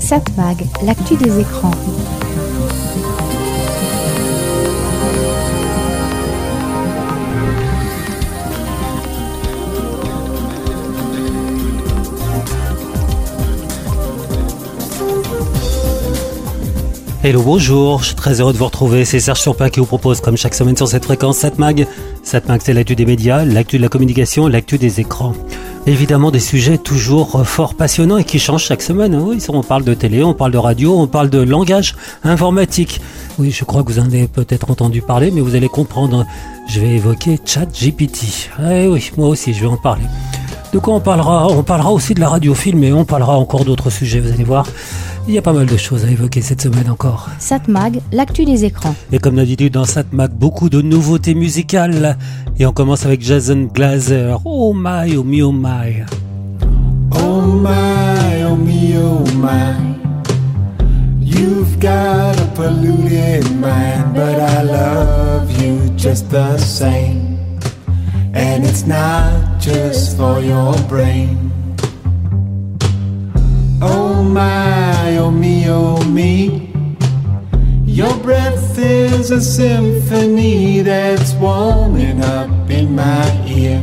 Satmag, l'actu des écrans. Hello, bonjour, je suis très heureux de vous retrouver. C'est Serge Surpin qui vous propose, comme chaque semaine sur cette fréquence, Satmag. Satmag, c'est l'actu des médias, l'actu de la communication, l'actu des écrans. Évidemment, des sujets toujours fort passionnants et qui changent chaque semaine. Oui, on parle de télé, on parle de radio, on parle de langage informatique. Oui, je crois que vous en avez peut-être entendu parler, mais vous allez comprendre. Je vais évoquer ChatGPT. Eh oui, moi aussi, je vais en parler. De quoi on parlera? On parlera aussi de la radiophile, mais on parlera encore d'autres sujets, vous allez voir. Il y a pas mal de choses à évoquer cette semaine encore. Satmag, l'actu des écrans. Et comme d'habitude dans Satmag, beaucoup de nouveautés musicales. Et on commence avec Jason Glazer. Oh my, oh me, oh my. Oh my, oh me, oh my. You've got a polluted mind, but I love you just the same. And it's not just for your brain. Oh my, oh me, oh me. Your breath is a symphony that's warming up in my ear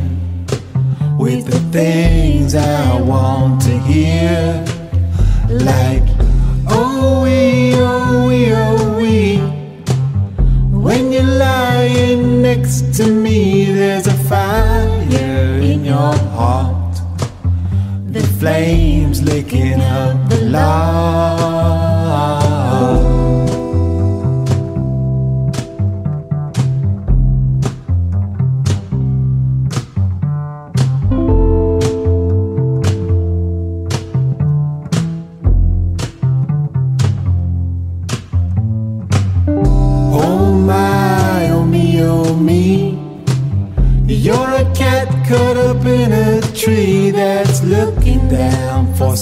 with the things I want to hear. Like, oh, we, oh, we, oh, we. When you're lying next to me, there's a fire in your heart the flames licking up the love.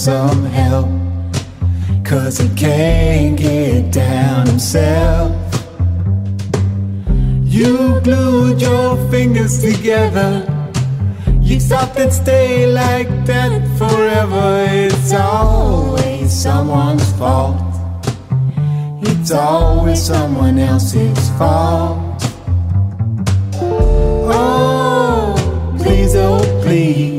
Some help. Cause he can't get down himself. You glued your fingers together. You thought they'd stay like that forever. It's always someone's fault. It's always someone else's fault. Oh, please, oh, please.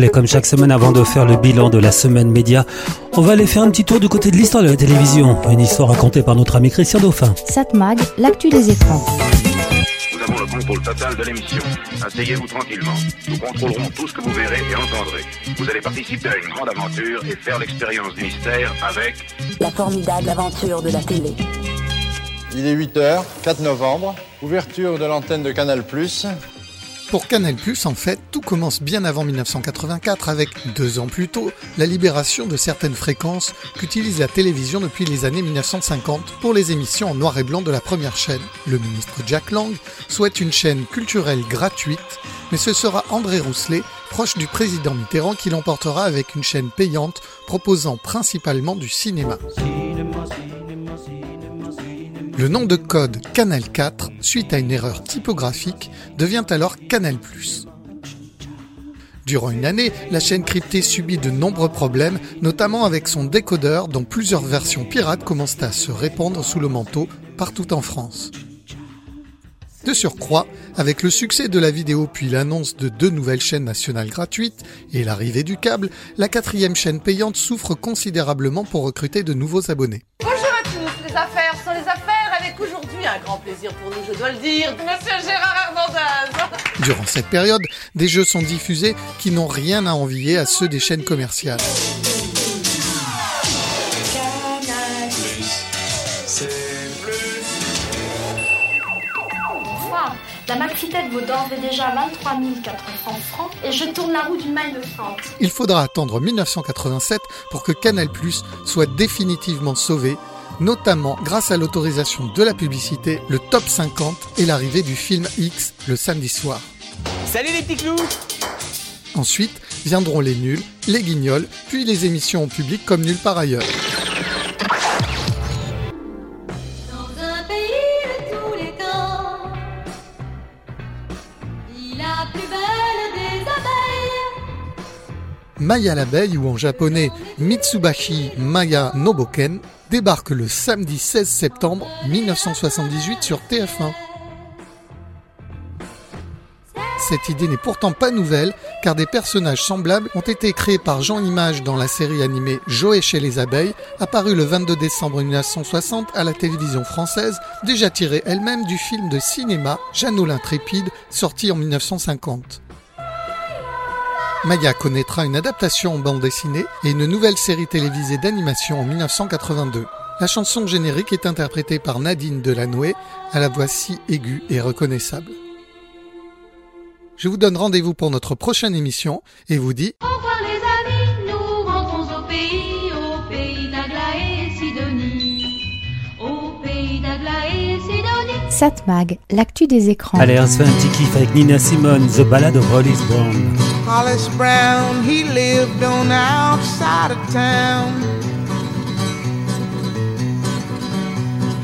Allez, comme chaque semaine avant de faire le bilan de la semaine média, on va aller faire un petit tour du côté de l'histoire de la télévision. Une histoire racontée par notre ami Christian Dauphin. Satmag, l'actu des écrans. Nous avons le contrôle total de l'émission. Asseyez-vous tranquillement. Nous contrôlerons tout ce que vous verrez et entendrez. Vous allez participer à une grande aventure et faire l'expérience du mystère avec La formidable aventure de la télé. Il est 8h, 4 novembre, ouverture de l'antenne de Canal+. Pour Canal+, en fait, tout commence bien avant 1984 avec, deux ans plus tôt, la libération de certaines fréquences qu'utilise la télévision depuis les années 1950 pour les émissions en noir et blanc de la première chaîne. Le ministre Jack Lang souhaite une chaîne culturelle gratuite, mais ce sera André Rousselet, proche du président Mitterrand, qui l'emportera avec une chaîne payante proposant principalement du cinéma. Le nom de code Canal 4, suite à une erreur typographique, devient alors Canal+. Durant une année, la chaîne cryptée subit de nombreux problèmes, notamment avec son décodeur dont plusieurs versions pirates commencent à se répandre sous le manteau partout en France. De surcroît, avec le succès de la vidéo puis l'annonce de deux nouvelles chaînes nationales gratuites et l'arrivée du câble, la quatrième chaîne payante souffre considérablement pour recruter de nouveaux abonnés. Bonjour à tous, les affaires sont les affaires aujourd'hui un grand plaisir pour nous, je dois le dire, Monsieur Gérard Hernandez. Durant cette période, des jeux sont diffusés qui n'ont rien à envier à ceux des chaînes commerciales. La maxi-tête vaut d'ores et déjà 23 400 francs et je tourne la roue d'une maille de fente. Il faudra attendre 1987 pour que Canal Plus soit définitivement sauvé, notamment grâce à l'autorisation de la publicité, le top 50 et l'arrivée du film X le samedi soir. Salut les petits clous Ensuite viendront les nuls, les guignols, puis les émissions en public comme nulle part ailleurs. Maya l'abeille ou en japonais Mitsubashi Maya Noboken débarque le samedi 16 septembre 1978 sur TF1. Cette idée n'est pourtant pas nouvelle car des personnages semblables ont été créés par Jean Image dans la série animée Joé chez les abeilles, apparue le 22 décembre 1960 à la télévision française, déjà tirée elle-même du film de cinéma Jeannot l'intrépide sorti en 1950. Maya connaîtra une adaptation en bande dessinée et une nouvelle série télévisée d'animation en 1982. La chanson générique est interprétée par Nadine Delanoë à la voix si aiguë et reconnaissable. Je vous donne rendez-vous pour notre prochaine émission et vous dis Au revoir Satmag, l'actu des écrans. Allez, on se fait un petit kiff avec Nina Simone, The Ballad of Hollis Brown. Hollis Brown, he lived on the outside of town.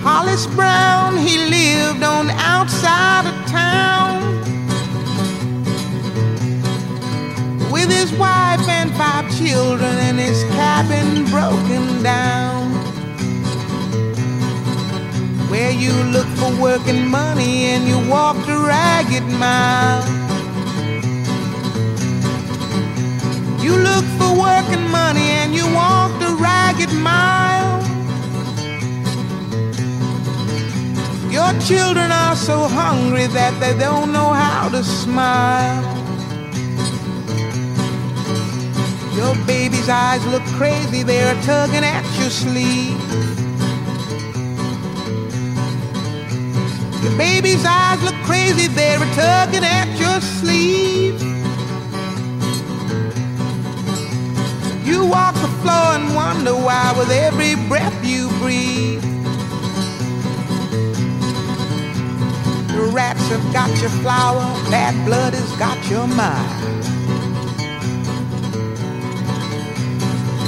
Hollis Brown, he lived on the outside of town. With his wife and five children and his cabin broken down. You look for work and money and you walk the ragged mile. You look for work and money and you walk the ragged mile. Your children are so hungry that they don't know how to smile. Your baby's eyes look crazy, they're tugging at your sleeve. Your baby's eyes look crazy, they're tugging at your sleeve. You walk the floor and wonder why with every breath you breathe. The rats have got your flower, bad blood has got your mind.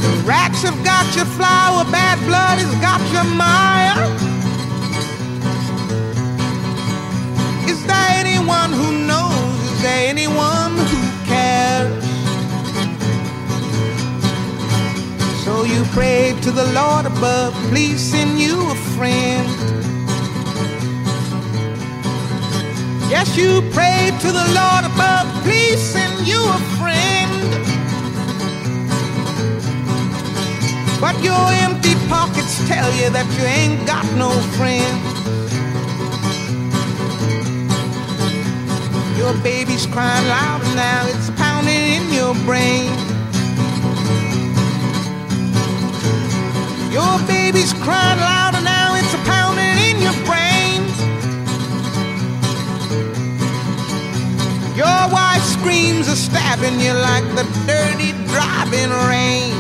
The rats have got your flower, bad blood has got your mind. Anyone who knows? Is there anyone who cares? So you pray to the Lord above, please send you a friend. Yes, you pray to the Lord above, please send you a friend. But your empty pockets tell you that you ain't got no friend. Your baby's crying loud now, it's pounding in your brain. Your baby's crying louder now, it's pounding in your brain. Your wife screams are stabbing you like the dirty driving rain.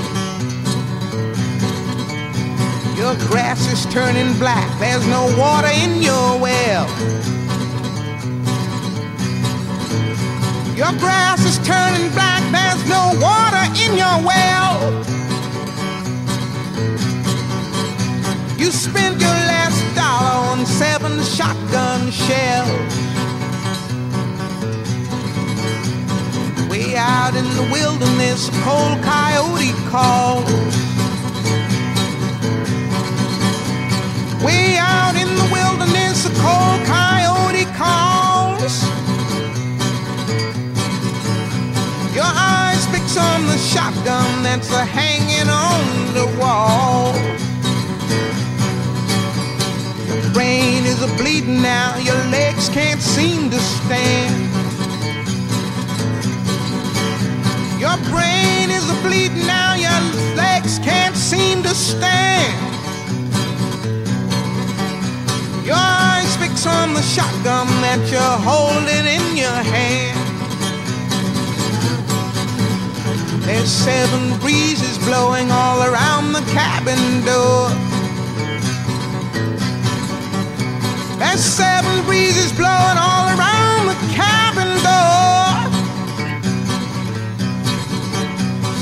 Your grass is turning black, there's no water in your well. Your grass is turning black, there's no water in your well. You spend your last dollar on seven shotgun shells. Way out in the wilderness, a cold coyote calls. Way out in the wilderness, a cold coyote calls. Your eyes fix on the shotgun that's a hanging on the wall. Your brain is a bleeding now, your legs can't seem to stand. Your brain is a bleeding now, your legs can't seem to stand. Your eyes fix on the shotgun that you're holding in your hand. There's seven breezes blowing all around the cabin door. There's seven breezes blowing all around the cabin door.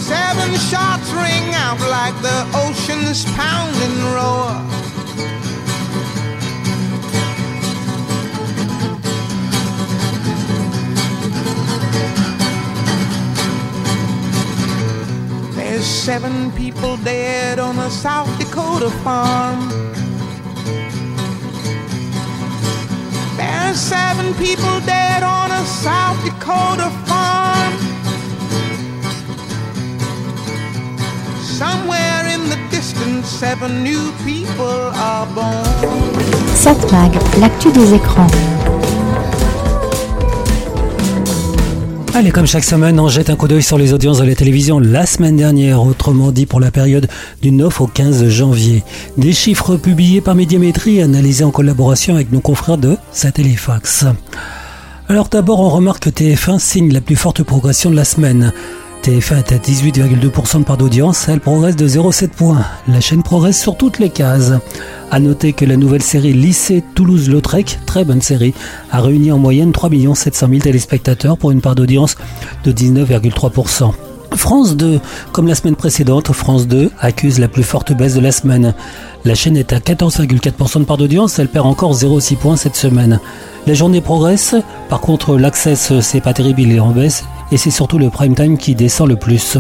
Seven shots ring out like the ocean's pounding roar. Seven people dead on a South Dakota farm. There's seven people dead on a South Dakota farm. Somewhere in the distance, seven new people are born. Satmag, l'actu des écrans. Allez, comme chaque semaine, on jette un coup d'œil sur les audiences de la télévision la semaine dernière, autrement dit pour la période du 9 au 15 janvier. Des chiffres publiés par Médiamétrie, analysés en collaboration avec nos confrères de Satellifax. Alors d'abord, on remarque que TF1 signe la plus forte progression de la semaine. TF1 est à 18,2% de part d'audience, elle progresse de 0,7 points. La chaîne progresse sur toutes les cases. A noter que la nouvelle série Lycée Toulouse-Lautrec, très bonne série, a réuni en moyenne 3 700 000 téléspectateurs pour une part d'audience de 19,3%. France 2, comme la semaine précédente, France 2 accuse la plus forte baisse de la semaine. La chaîne est à 14,4% de part d'audience, elle perd encore 0,6 points cette semaine. La journée progresse, par contre l'access c'est pas terrible, il est en baisse, et c'est surtout le prime time qui descend le plus.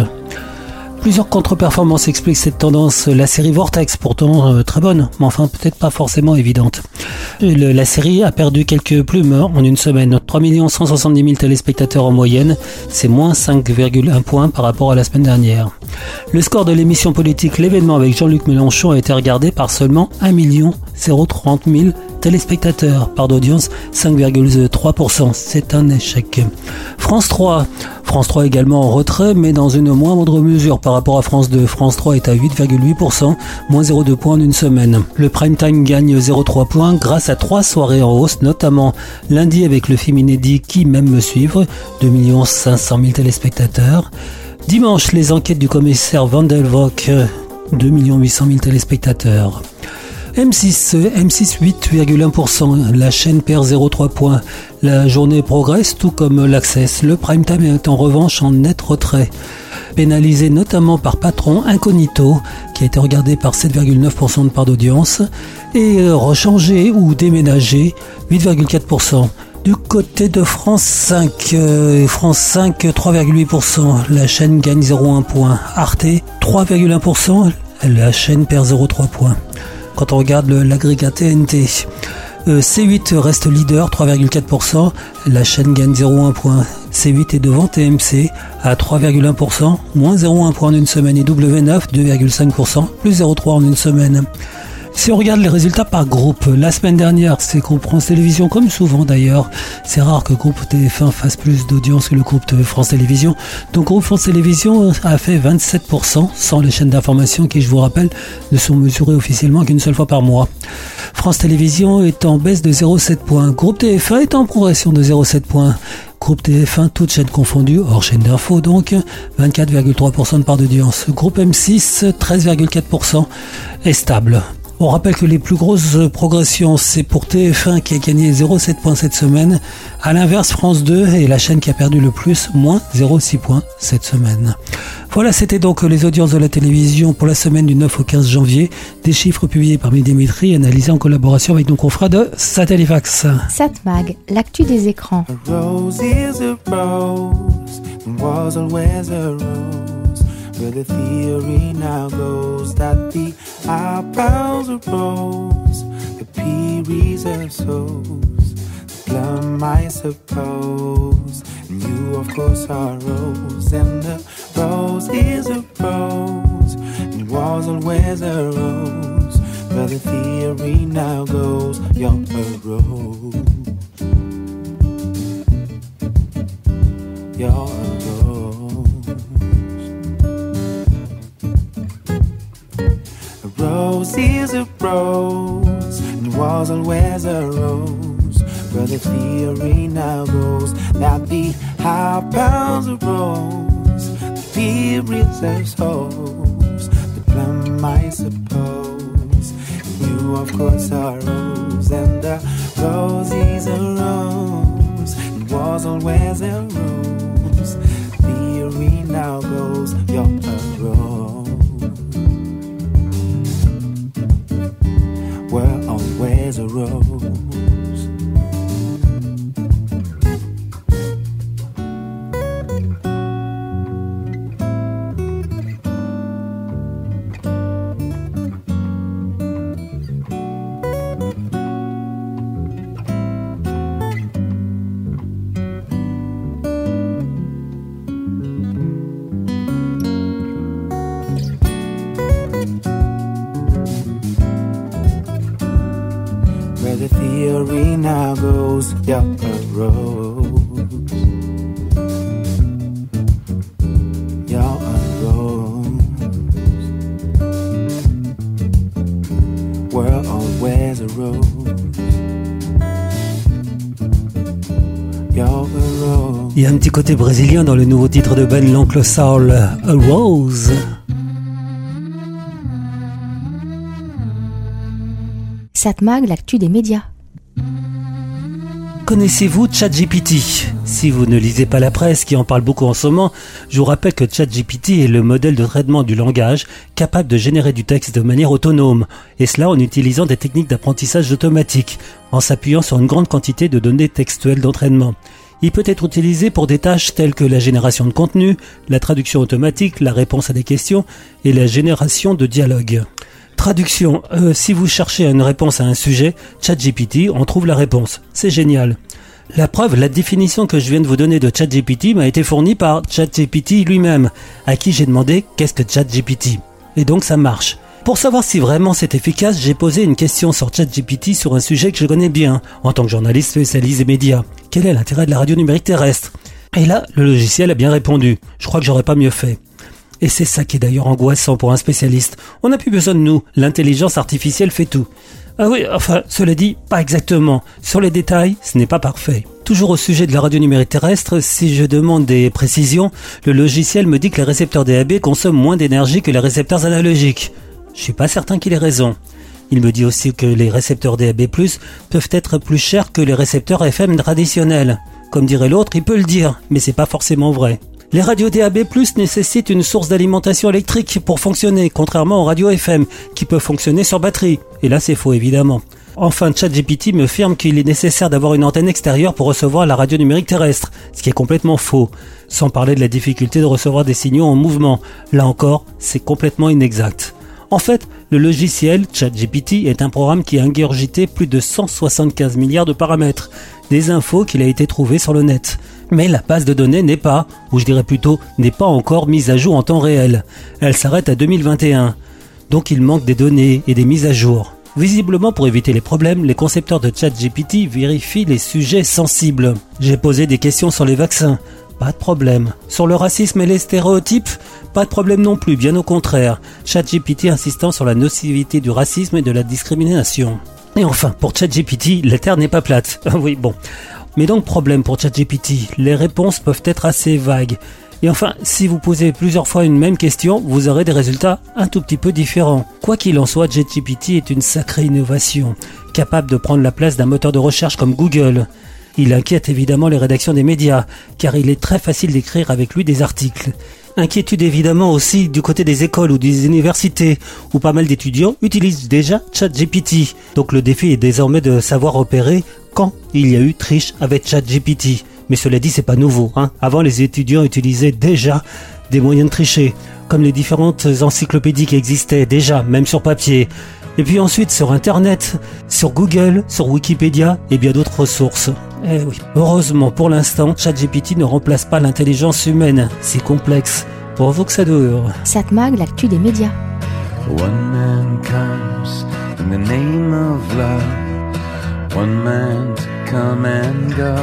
Plusieurs contre-performances expliquent cette tendance. La série Vortex, pourtant euh, très bonne, mais enfin peut-être pas forcément évidente. La série a perdu quelques plumes en une semaine. 3 170 000 téléspectateurs en moyenne, c'est moins 5,1 points par rapport à la semaine dernière. Le score de l'émission politique L'événement avec Jean-Luc Mélenchon a été regardé par seulement 1 030 000 téléspectateurs, part d'audience 5,3%. C'est un échec. France 3. France 3 également en retrait, mais dans une moindre mesure par rapport à France 2. France 3 est à 8,8%, moins 0,2 points en une semaine. Le prime time gagne 0,3 points grâce à trois soirées en hausse, notamment lundi avec le film inédit Qui m'aime me suivre, 2 500 000 téléspectateurs. Dimanche, les enquêtes du commissaire Van der Valk, 2 800 000 téléspectateurs. M6, euh, M6 8,1%, la chaîne perd 0,3 points. La journée progresse tout comme l'Access. Le prime time est en revanche en net retrait. Pénalisé notamment par Patron Incognito, qui a été regardé par 7,9% de part d'audience, et euh, rechangé ou déménagé 8,4%. Du côté de France 5, euh, France 5 3,8%, la chaîne gagne 0,1 point. Arte 3,1%, la chaîne perd 0,3 points. Quand on regarde l'agrégat TNT, euh, C8 reste leader 3,4%, la chaîne gagne 0,1 point. C8 est devant TMC à 3,1%, moins 0,1 point en une semaine et W9 2,5%, plus 0,3 en une semaine. Si on regarde les résultats par groupe, la semaine dernière, c'est Groupe France Télévisions, comme souvent d'ailleurs. C'est rare que Groupe TF1 fasse plus d'audience que le groupe de France Télévisions. Donc Groupe France Télévisions a fait 27%, sans les chaînes d'information qui, je vous rappelle, ne sont mesurées officiellement qu'une seule fois par mois. France Télévisions est en baisse de 0,7 points. Groupe TF1 est en progression de 0,7 points. Groupe TF1, toutes chaînes confondues, hors chaîne d'info donc, 24,3% de part d'audience. Groupe M6, 13,4% est stable. On rappelle que les plus grosses progressions, c'est pour TF1 qui a gagné 0,7 points cette semaine. À l'inverse, France 2 est la chaîne qui a perdu le plus, moins 0,6 points cette semaine. Voilà, c'était donc les audiences de la télévision pour la semaine du 9 au 15 janvier. Des chiffres publiés par Médiamétrie, analysés en collaboration avec nos confrères de Satellifax. Satmag, l'actu des écrans. A the eyebrows are rose, the peas are souls, the plum I suppose, and you of course are rose, and the rose is a rose, and was always a rose. But the theory now goes, you're a rose. You're a rose. Rose is a rose, and was always a rose. Where the theory now goes that the high bounds rose, the fear reserves hopes, the plum I suppose. You of course are rose, and the roses arose. It was always a rose. Theory now goes, you're a rose. Always a rose. Now goes, you're a rose. You're a rose. We're always a rose. You're a rose. Il y a un petit côté brésilien dans le nouveau titre de Ben l'Oncle Soul, A Rose. Satmag, l'actu des médias. Connaissez-vous ChatGPT? Si vous ne lisez pas la presse qui en parle beaucoup en ce moment, je vous rappelle que ChatGPT est le modèle de traitement du langage capable de générer du texte de manière autonome, et cela en utilisant des techniques d'apprentissage automatique, en s'appuyant sur une grande quantité de données textuelles d'entraînement. Il peut être utilisé pour des tâches telles que la génération de contenu, la traduction automatique, la réponse à des questions et la génération de dialogues. Traduction. Euh, si vous cherchez une réponse à un sujet, ChatGPT en trouve la réponse. C'est génial. La preuve, la définition que je viens de vous donner de ChatGPT m'a été fournie par ChatGPT lui-même, à qui j'ai demandé qu'est-ce que ChatGPT. Et donc ça marche. Pour savoir si vraiment c'est efficace, j'ai posé une question sur ChatGPT sur un sujet que je connais bien, en tant que journaliste spécialisé médias. Quel est l'intérêt de la radio numérique terrestre? Et là, le logiciel a bien répondu. Je crois que j'aurais pas mieux fait. Et c'est ça qui est d'ailleurs angoissant pour un spécialiste. On n'a plus besoin de nous, l'intelligence artificielle fait tout. Ah oui, enfin, cela dit, pas exactement. Sur les détails, ce n'est pas parfait. Toujours au sujet de la radio numérique terrestre, si je demande des précisions, le logiciel me dit que les récepteurs DAB consomment moins d'énergie que les récepteurs analogiques. Je suis pas certain qu'il ait raison. Il me dit aussi que les récepteurs DAB+, peuvent être plus chers que les récepteurs FM traditionnels. Comme dirait l'autre, il peut le dire, mais c'est pas forcément vrai. Les radios DAB+, nécessitent une source d'alimentation électrique pour fonctionner, contrairement aux radios FM, qui peuvent fonctionner sur batterie. Et là, c'est faux, évidemment. Enfin, ChatGPT me affirme qu'il est nécessaire d'avoir une antenne extérieure pour recevoir la radio numérique terrestre, ce qui est complètement faux. Sans parler de la difficulté de recevoir des signaux en mouvement. Là encore, c'est complètement inexact. En fait, le logiciel ChatGPT est un programme qui a ingurgité plus de 175 milliards de paramètres, des infos qu'il a été trouvé sur le net. Mais la base de données n'est pas, ou je dirais plutôt, n'est pas encore mise à jour en temps réel. Elle s'arrête à 2021. Donc il manque des données et des mises à jour. Visiblement, pour éviter les problèmes, les concepteurs de ChatGPT vérifient les sujets sensibles. J'ai posé des questions sur les vaccins. Pas de problème. Sur le racisme et les stéréotypes, pas de problème non plus, bien au contraire. ChatGPT insistant sur la nocivité du racisme et de la discrimination. Et enfin, pour ChatGPT, la Terre n'est pas plate. oui, bon. Mais donc problème pour ChatGPT, les réponses peuvent être assez vagues. Et enfin, si vous posez plusieurs fois une même question, vous aurez des résultats un tout petit peu différents. Quoi qu'il en soit, ChatGPT est une sacrée innovation, capable de prendre la place d'un moteur de recherche comme Google. Il inquiète évidemment les rédactions des médias, car il est très facile d'écrire avec lui des articles. Inquiétude évidemment aussi du côté des écoles ou des universités, où pas mal d'étudiants utilisent déjà ChatGPT. Donc le défi est désormais de savoir repérer quand il y a eu triche avec ChatGPT. Mais cela dit, c'est pas nouveau. Hein. Avant, les étudiants utilisaient déjà des moyens de tricher, comme les différentes encyclopédies qui existaient déjà, même sur papier. Et puis ensuite sur Internet, sur Google, sur Wikipédia et bien d'autres ressources. Eh oui. Heureusement, pour l'instant, ChatGPT ne remplace pas l'intelligence humaine. C'est complexe. Pour vous que ça dure. Satmag, l'actu des médias. One man comes in the name of love. One man to come and go.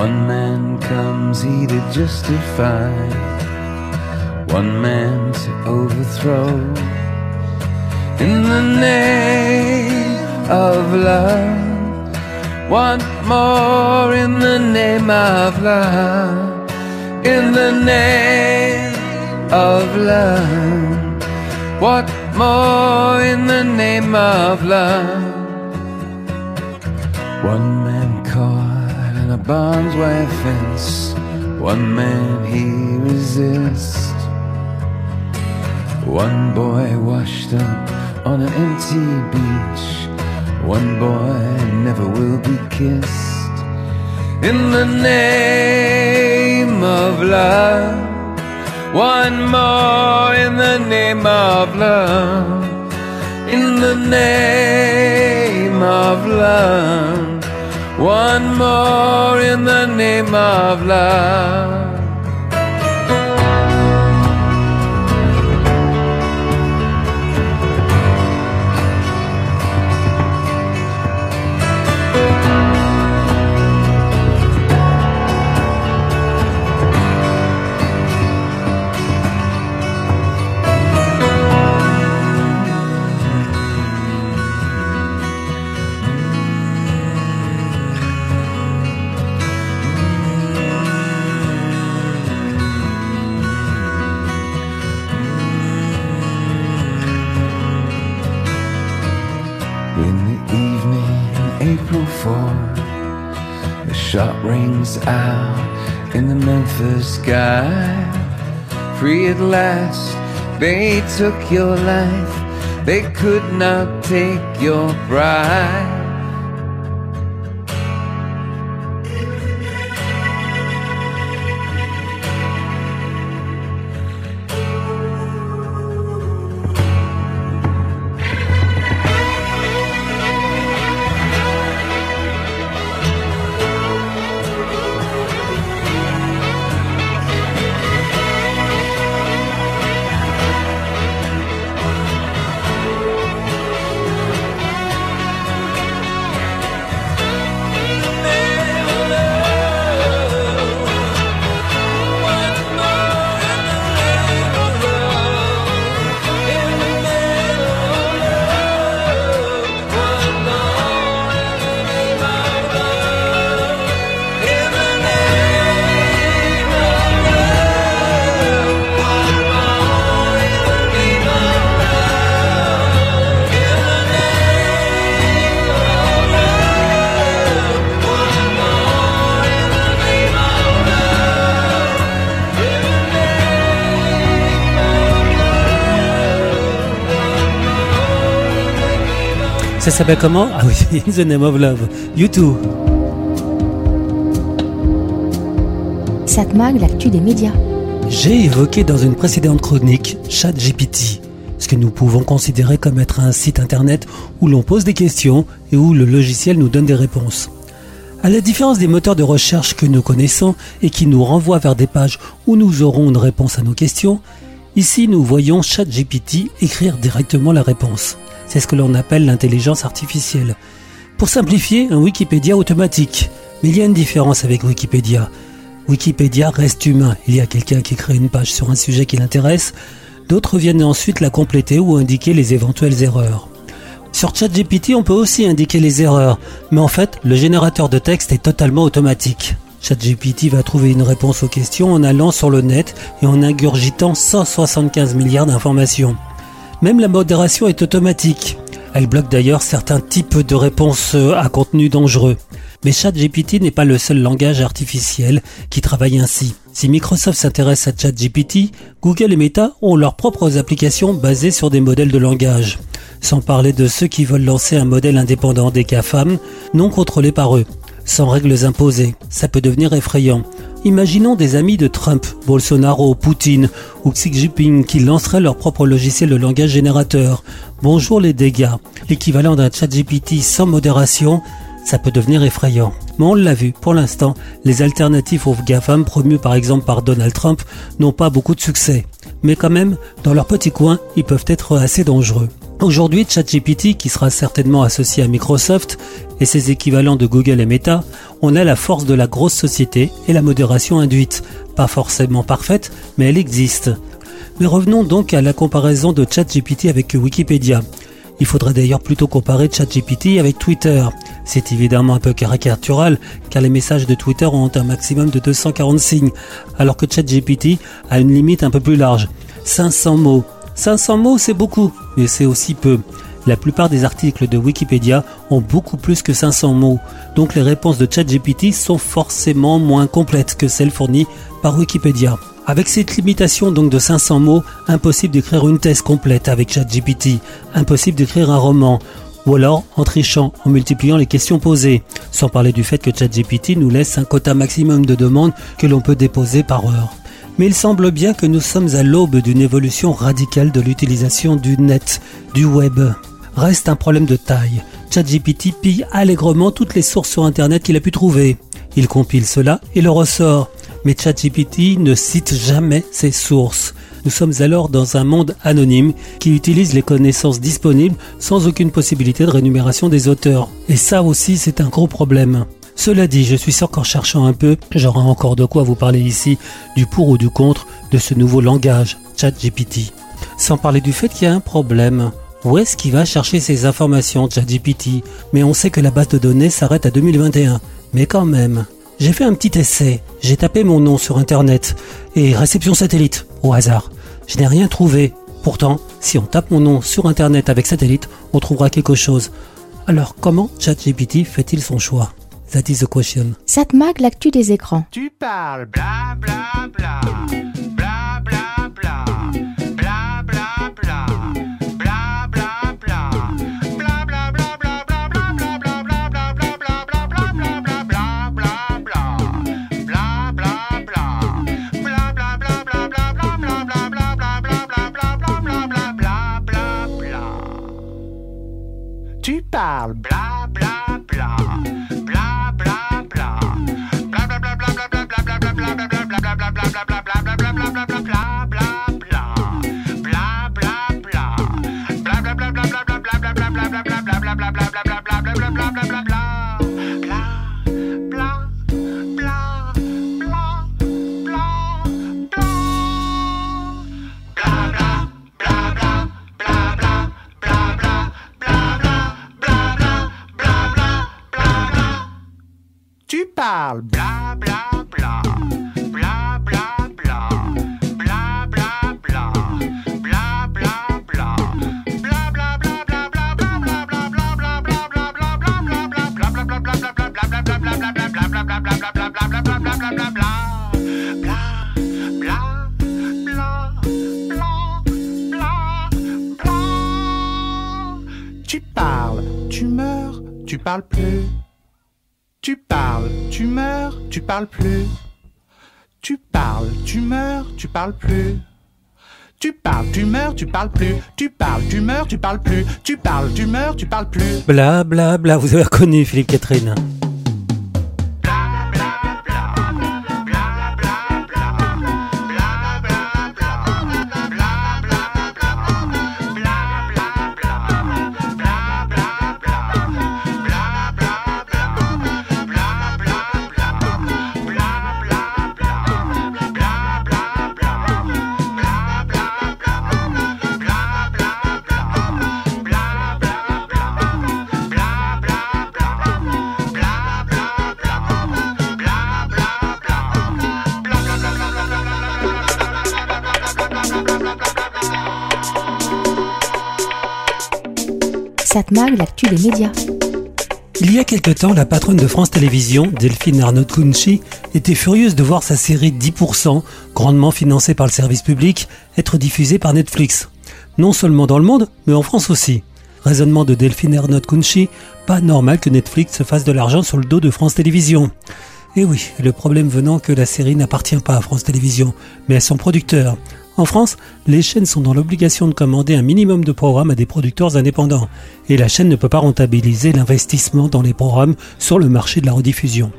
One man comes he to justify. One man to overthrow. In the name of love, One more in the name of love. In the name of love. What more in the name of love? One man caught in a barbed wire fence. One man he resists. One boy washed up on an empty beach. One boy never will be kissed. In the name of love. One more in the name of love. In the name of love. One more in the name of love. Rings out in the Memphis sky. Free at last, they took your life, they could not take your bride. Ça s'appelle comment? Ah oui, In the Name of Love. You too. Satmag, l'actu des médias. J'ai évoqué dans une précédente chronique ChatGPT, ce que nous pouvons considérer comme être un site internet où l'on pose des questions et où le logiciel nous donne des réponses. À la différence des moteurs de recherche que nous connaissons et qui nous renvoient vers des pages où nous aurons une réponse à nos questions, ici nous voyons ChatGPT écrire directement la réponse. C'est ce que l'on appelle l'intelligence artificielle. Pour simplifier, un Wikipédia automatique. Mais il y a une différence avec Wikipédia. Wikipédia reste humain. Il y a quelqu'un qui crée une page sur un sujet qui l'intéresse. D'autres viennent ensuite la compléter ou indiquer les éventuelles erreurs. Sur ChatGPT, on peut aussi indiquer les erreurs, mais en fait, le générateur de texte est totalement automatique. ChatGPT va trouver une réponse aux questions en allant sur le net et en ingurgitant 175 milliards d'informations. Même la modération est automatique. Elle bloque d'ailleurs certains types de réponses à contenu dangereux. Mais ChatGPT n'est pas le seul langage artificiel qui travaille ainsi. Si Microsoft s'intéresse à ChatGPT, Google et Meta ont leurs propres applications basées sur des modèles de langage. Sans parler de ceux qui veulent lancer un modèle indépendant des GAFAM, non contrôlé par eux. Sans règles imposées, ça peut devenir effrayant. Imaginons des amis de Trump, Bolsonaro, Poutine ou Xi Jinping qui lanceraient leur propre logiciel de langage générateur. Bonjour les dégâts. L'équivalent d'un ChatGPT sans modération, ça peut devenir effrayant. Mais on l'a vu, pour l'instant, les alternatives aux GAFAM promues par exemple par Donald Trump n'ont pas beaucoup de succès. Mais quand même, dans leur petit coin, ils peuvent être assez dangereux. Aujourd'hui, ChatGPT, qui sera certainement associé à Microsoft et ses équivalents de Google et Meta, on a la force de la grosse société et la modération induite. Pas forcément parfaite, mais elle existe. Mais revenons donc à la comparaison de ChatGPT avec Wikipédia. Il faudrait d'ailleurs plutôt comparer ChatGPT avec Twitter. C'est évidemment un peu caricatural, car les messages de Twitter ont un maximum de 240 signes, alors que ChatGPT a une limite un peu plus large. 500 mots. 500 mots, c'est beaucoup, mais c'est aussi peu. La plupart des articles de Wikipédia ont beaucoup plus que 500 mots, donc les réponses de ChatGPT sont forcément moins complètes que celles fournies par Wikipédia. Avec cette limitation donc de 500 mots, impossible d'écrire une thèse complète avec ChatGPT, impossible d'écrire un roman, ou alors en trichant, en multipliant les questions posées, sans parler du fait que ChatGPT nous laisse un quota maximum de demandes que l'on peut déposer par heure. Mais il semble bien que nous sommes à l'aube d'une évolution radicale de l'utilisation du net, du web. Reste un problème de taille. ChatGPT pille allègrement toutes les sources sur Internet qu'il a pu trouver. Il compile cela et le ressort. Mais ChatGPT ne cite jamais ses sources. Nous sommes alors dans un monde anonyme qui utilise les connaissances disponibles sans aucune possibilité de rémunération des auteurs. Et ça aussi, c'est un gros problème. Cela dit, je suis sûr qu'en cherchant un peu, j'aurai encore de quoi vous parler ici du pour ou du contre de ce nouveau langage, ChatGPT. Sans parler du fait qu'il y a un problème. Où est-ce qu'il va chercher ces informations, ChatGPT Mais on sait que la base de données s'arrête à 2021. Mais quand même. J'ai fait un petit essai. J'ai tapé mon nom sur Internet et réception satellite au hasard. Je n'ai rien trouvé. Pourtant, si on tape mon nom sur Internet avec satellite, on trouvera quelque chose. Alors, comment ChatGPT fait-il son choix? That is the question. Satmag, l'actu des écrans. Tu parles bla bla bla. Bla bla bla. Bla bla bla. Bla bla bla. Bla bla bla bla bla bla bla bla bla bla bla bla bla bla bla bla bla bla. Bla bla bla. Bla bla bla bla bla bla bla bla bla bla bla bla bla bla bla bla bla bla. Tu parles Tu parles, tu meurs, tu parles plus. Tu parles, tu meurs, tu parles plus. Tu parles, tu meurs, tu parles plus. Tu parles, tu meurs, tu parles plus. Bla bla bla, vous avez reconnu Philippe Catherine. L'actu des médias. Il y a quelque temps, la patronne de France Télévisions, Delphine Arnaud Kunchi, était furieuse de voir sa série 10%, grandement financée par le service public, être diffusée par Netflix. Non seulement dans le monde, mais en France aussi. Raisonnement de Delphine Arnaud Kunchi, pas normal que Netflix se fasse de l'argent sur le dos de France Télévisions. Et oui, le problème venant que la série n'appartient pas à France Télévisions, mais à son producteur. En France, les chaînes sont dans l'obligation de commander un minimum de programmes à des producteurs indépendants, et la chaîne ne peut pas rentabiliser l'investissement dans les programmes sur le marché de la rediffusion.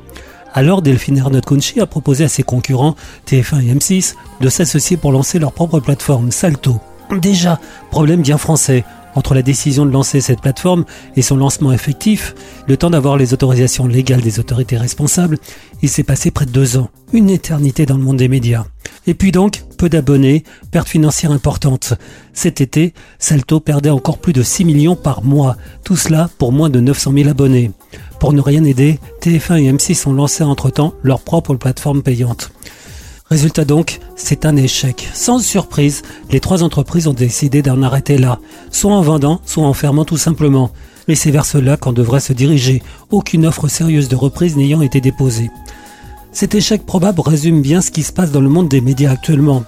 Alors Delphine Arnaud Conchi a proposé à ses concurrents, TF1 et M6, de s'associer pour lancer leur propre plateforme, Salto. Déjà, problème bien français. Entre la décision de lancer cette plateforme et son lancement effectif, le temps d'avoir les autorisations légales des autorités responsables, il s'est passé près de deux ans. Une éternité dans le monde des médias. Et puis donc, peu d'abonnés, perte financière importante. Cet été, Salto perdait encore plus de 6 millions par mois. Tout cela pour moins de 900 000 abonnés. Pour ne rien aider, TF1 et M6 ont lancé entre-temps leur propre plateforme payante. Résultat donc, c'est un échec. Sans surprise, les trois entreprises ont décidé d'en arrêter là, soit en vendant, soit en fermant tout simplement. Mais c'est vers cela qu'on devrait se diriger, aucune offre sérieuse de reprise n'ayant été déposée. Cet échec probable résume bien ce qui se passe dans le monde des médias actuellement.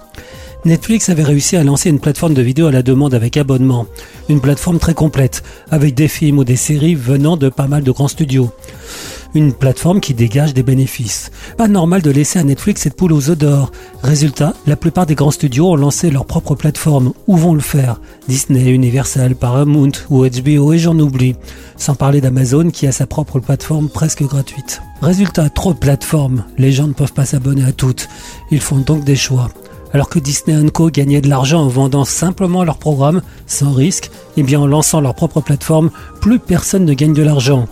Netflix avait réussi à lancer une plateforme de vidéo à la demande avec abonnement. Une plateforme très complète, avec des films ou des séries venant de pas mal de grands studios. Une plateforme qui dégage des bénéfices. Pas normal de laisser à Netflix cette poule aux œufs d'or. Résultat, la plupart des grands studios ont lancé leur propre plateforme. Où vont le faire? Disney, Universal, Paramount ou HBO et j'en oublie. Sans parler d'Amazon qui a sa propre plateforme presque gratuite. Résultat, trop de plateformes. Les gens ne peuvent pas s'abonner à toutes. Ils font donc des choix. Alors que Disney Co gagnait de l'argent en vendant simplement leurs programmes, sans risque, et bien en lançant leur propre plateforme, plus personne ne gagne de l'argent.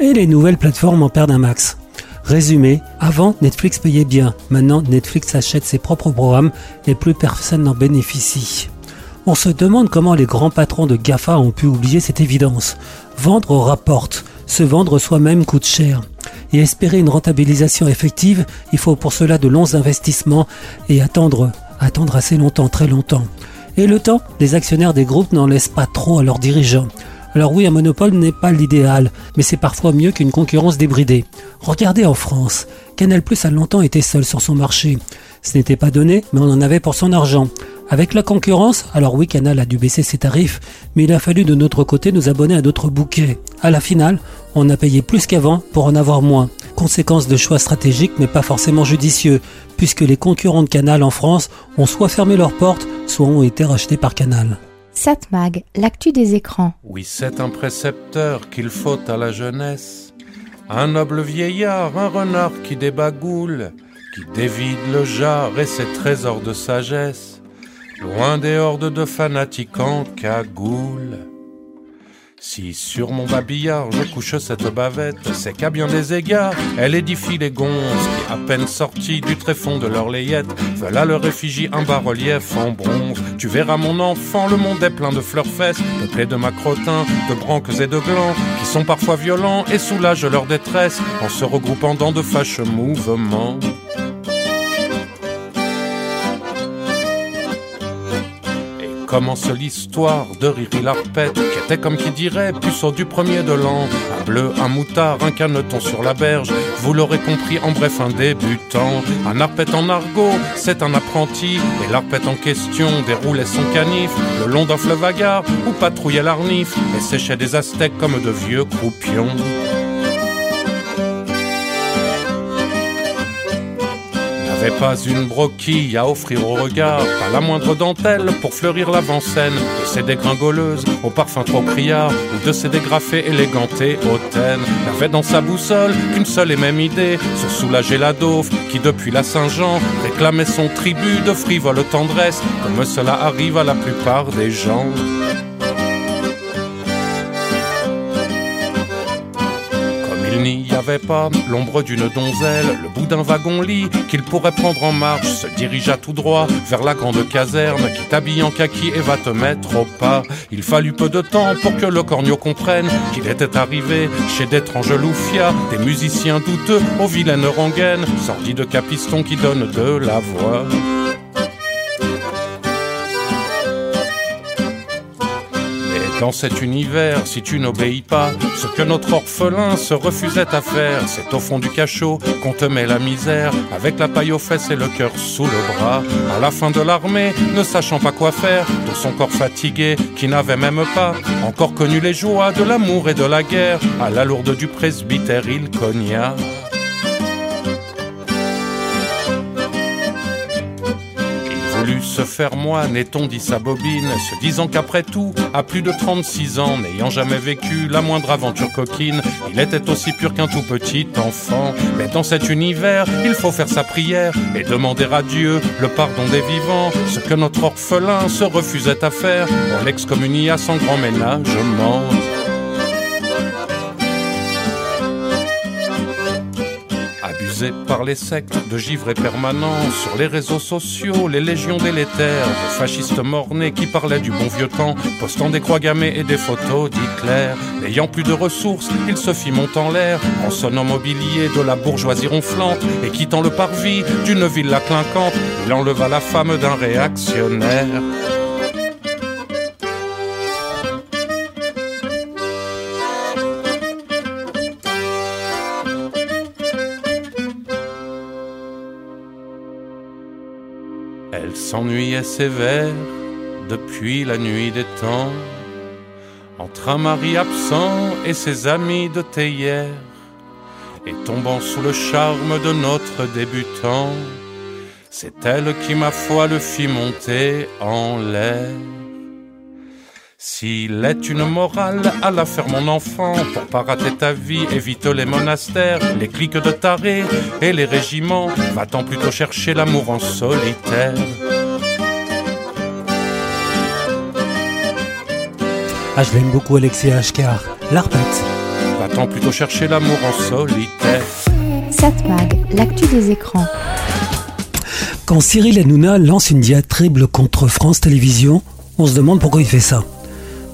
Et les nouvelles plateformes en perdent un max. Résumé, avant Netflix payait bien, maintenant Netflix achète ses propres programmes et plus personne n'en bénéficie. On se demande comment les grands patrons de GAFA ont pu oublier cette évidence. Vendre rapporte, se vendre soi-même coûte cher. Et espérer une rentabilisation effective, il faut pour cela de longs investissements et attendre, attendre assez longtemps, très longtemps. Et le temps, les actionnaires des groupes n'en laissent pas trop à leurs dirigeants. Alors oui, un monopole n'est pas l'idéal, mais c'est parfois mieux qu'une concurrence débridée. Regardez en France, Canal Plus a longtemps été seul sur son marché. Ce n'était pas donné, mais on en avait pour son argent. Avec la concurrence, alors oui, Canal a dû baisser ses tarifs, mais il a fallu de notre côté nous abonner à d'autres bouquets. À la finale, on a payé plus qu'avant pour en avoir moins. Conséquence de choix stratégiques mais pas forcément judicieux, puisque les concurrents de Canal en France ont soit fermé leurs portes, soit ont été rachetés par Canal. Satmag, l'actu des écrans. Oui, c'est un précepteur qu'il faut à la jeunesse. Un noble vieillard, un renard qui débagoule, qui dévide le jar et ses trésors de sagesse, loin des hordes de fanatiques en cagoule. Si sur mon babillard je couche cette bavette, c'est qu'à bien des égards, elle édifie les gonzes qui, à peine sortis du tréfonds de leur layette, veulent à leur effigie un bas-relief en bronze. Tu verras mon enfant, le monde est plein de fleurs fesses, peuplé de macrotins, de branques et de glands, qui sont parfois violents et soulagent leur détresse en se regroupant dans de fâcheux mouvements. Commence l'histoire de Riri l'Arpette, qui était comme qui dirait puceau du premier de l'an. Un bleu, un moutard, un caneton sur la berge, vous l'aurez compris, en bref, un débutant. Un arpette en argot, c'est un apprenti, et l'arpette en question déroulait son canif le long d'un fleuve hagard où patrouillait l'arnif et séchait des aztèques comme de vieux croupions. N'avait pas une broquille à offrir au regard, pas la moindre dentelle pour fleurir l'avant-scène de ces dégringoleuses au parfum trop criard ou de ces dégrafés élégantés hautaines. N'avait dans sa boussole qu'une seule et même idée, se soulager la dauve qui depuis la Saint-Jean réclamait son tribut de frivole tendresse, comme cela arrive à la plupart des gens. Il n'y avait pas l'ombre d'une donzelle, le bout d'un wagon-lit qu'il pourrait prendre en marche, se dirigea tout droit vers la grande caserne qui t'habille en kaki et va te mettre au pas. Il fallut peu de temps pour que le corneau comprenne qu'il était arrivé chez d'étranges loufias, des musiciens douteux aux vilaines rengaines, sortis de capiston qui donnent de la voix. Dans cet univers, si tu n'obéis pas, ce que notre orphelin se refusait à faire, c'est au fond du cachot qu'on te met la misère, avec la paille aux fesses et le cœur sous le bras. À la fin de l'armée, ne sachant pas quoi faire, de son corps fatigué, qui n'avait même pas encore connu les joies de l'amour et de la guerre, à la lourde du presbytère il cogna. Se faire moine et dit sa bobine, se disant qu'après tout, à plus de 36 ans, n'ayant jamais vécu la moindre aventure coquine, il était aussi pur qu'un tout petit enfant. Mais dans cet univers, il faut faire sa prière et demander à Dieu le pardon des vivants. Ce que notre orphelin se refusait à faire, on l'excommunia sans grand ménagement. Par les sectes de givrés permanents sur les réseaux sociaux, les légions délétères, de fascistes mornés qui parlaient du bon vieux temps, postant des croix gammées et des photos d'Hitler. N'ayant plus de ressources, il se fit monter en l'air en sonnant mobilier de la bourgeoisie ronflante et quittant le parvis d'une villa clinquante, il enleva la femme d'un réactionnaire. S'ennuyait sévère depuis la nuit des temps, entre un mari absent et ses amis de théière, et tombant sous le charme de notre débutant, c'est elle qui, ma foi, le fit monter en l'air. S'il est une morale à la faire mon enfant, pour pas rater ta vie, évite les monastères, les cliques de tarés et les régiments, va-t'en plutôt chercher l'amour en solitaire. Ah, je l'aime beaucoup, Alexis Ashkar. La répète. Va-t'en plutôt chercher l'amour en solitaire. Satmag, l'actu des écrans. Quand Cyril Hanouna lance une diatribe contre France Télévisions, on se demande pourquoi il fait ça.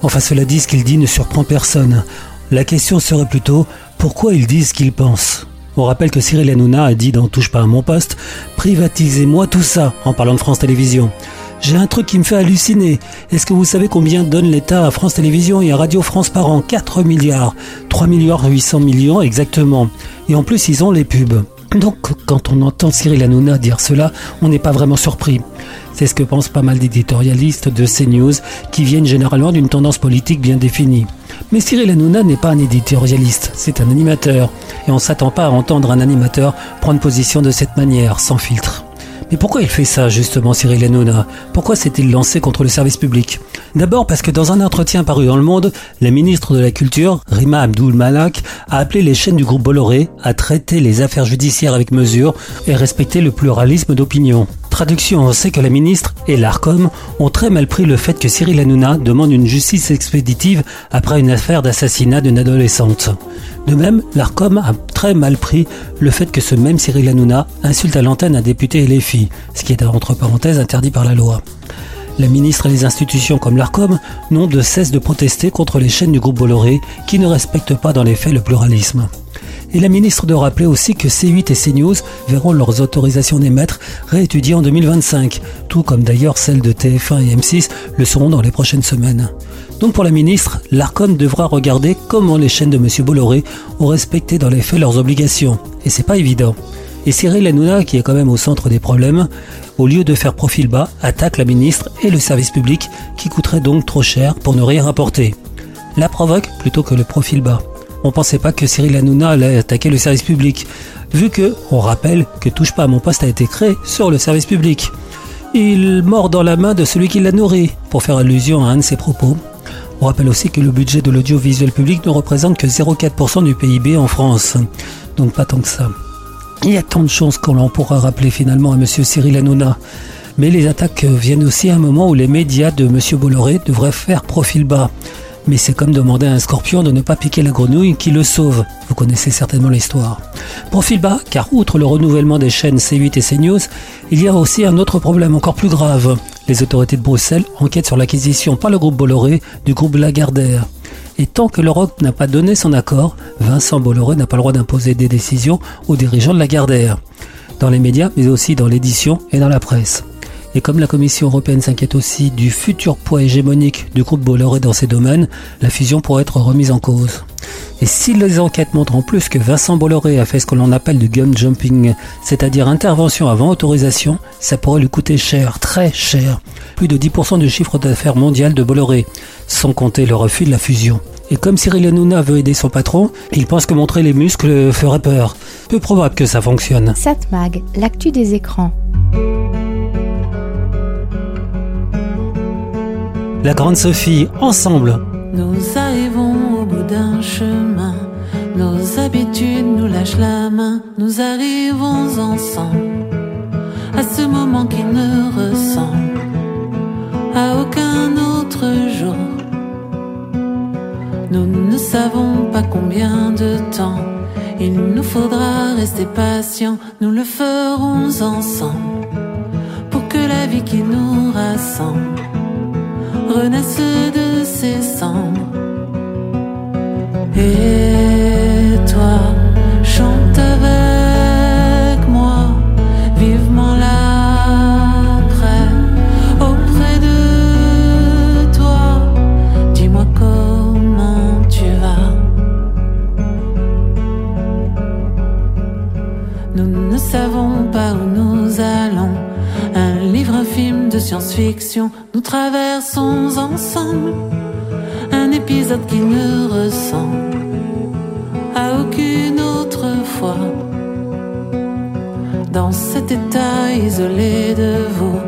Enfin, cela dit, ce qu'il dit ne surprend personne. La question serait plutôt pourquoi il dit ce qu'il pense? On rappelle que Cyril Hanouna a dit dans Touche pas à mon poste Privatisez-moi tout ça en parlant de France Télévisions. J'ai un truc qui me fait halluciner. Est-ce que vous savez combien donne l'État à France Télévisions et à Radio France par an? 4 milliards. 3 milliards 800 millions exactement. Et en plus, ils ont les pubs. Donc, quand on entend Cyril Hanouna dire cela, on n'est pas vraiment surpris. C'est ce que pensent pas mal d'éditorialistes de CNews qui viennent généralement d'une tendance politique bien définie. Mais Cyril Hanouna n'est pas un éditorialiste, c'est un animateur. Et on ne s'attend pas à entendre un animateur prendre position de cette manière, sans filtre. Mais pourquoi il fait ça justement Cyril Hanouna? Pourquoi s'est-il lancé contre le service public? D'abord parce que dans un entretien paru dans Le Monde, la ministre de la Culture, Rima Abdul Malak, a appelé les chaînes du groupe Bolloré à traiter les affaires judiciaires avec mesure et respecter le pluralisme d'opinion. Traduction, on sait que la ministre et l'ARCOM ont très mal pris le fait que Cyril Hanouna demande une justice expéditive après une affaire d'assassinat d'une adolescente. De même, l'ARCOM a très mal pris le fait que ce même Cyril Hanouna insulte à l'antenne un député et les filles, ce qui est entre parenthèses interdit par la loi. La ministre et les institutions comme l'ARCOM n'ont de cesse de protester contre les chaînes du groupe Bolloré qui ne respectent pas dans les faits le pluralisme. Et la ministre de rappeler aussi que C8 et CNews verront leurs autorisations d'émettre réétudiées en 2025, tout comme d'ailleurs celles de TF1 et M6 le seront dans les prochaines semaines. Donc pour la ministre, l'ARCOM devra regarder comment les chaînes de M. Bolloré ont respecté dans les faits leurs obligations. Et c'est pas évident. Et Cyril Hanouna, qui est quand même au centre des problèmes, au lieu de faire profil bas, attaque la ministre et le service public qui coûterait donc trop cher pour ne rien rapporter. La provoque plutôt que le profil bas. On pensait pas que Cyril Hanouna allait attaquer le service public, vu que, on rappelle que Touche pas à mon poste a été créé sur le service public. Il mord dans la main de celui qui l'a nourri, pour faire allusion à un de ses propos. On rappelle aussi que le budget de l'audiovisuel public ne représente que 0,4% du PIB en France. Donc pas tant que ça. Il y a tant de choses qu'on l'on pourra rappeler finalement à M. Cyril Hanouna. Mais les attaques viennent aussi à un moment où les médias de M. Bolloré devraient faire profil bas. Mais c'est comme demander à un scorpion de ne pas piquer la grenouille qui le sauve. Vous connaissez certainement l'histoire. Profil bas, car outre le renouvellement des chaînes C8 et CNews, il y a aussi un autre problème encore plus grave. Les autorités de Bruxelles enquêtent sur l'acquisition par le groupe Bolloré du groupe Lagardère. Et tant que l'Europe n'a pas donné son accord, Vincent Bolloré n'a pas le droit d'imposer des décisions aux dirigeants de Lagardère. Dans les médias, mais aussi dans l'édition et dans la presse. Et comme la Commission européenne s'inquiète aussi du futur poids hégémonique du groupe Bolloré dans ces domaines, la fusion pourrait être remise en cause. Et si les enquêtes montrent en plus que Vincent Bolloré a fait ce que l'on appelle du gum jumping, c'est-à-dire intervention avant autorisation, ça pourrait lui coûter cher, très cher, plus de 10% du chiffre d'affaires mondial de Bolloré, sans compter le refus de la fusion. Et comme Cyril Hanouna veut aider son patron, il pense que montrer les muscles ferait peur. Peu probable que ça fonctionne. Satmag, l'actu des écrans. La grande Sophie, ensemble. Nous arrivons au bout d'un chemin, nos habitudes nous lâchent la main, nous arrivons ensemble à ce moment qui ne ressemble à aucun autre jour. Nous ne savons pas combien de temps Il nous faudra rester patients, nous le ferons ensemble. Pour que la vie qui nous rassemble renaisse de ses cendres. Science-fiction, nous traversons ensemble un épisode qui ne ressemble à aucune autre fois. Dans cet état isolé de vous,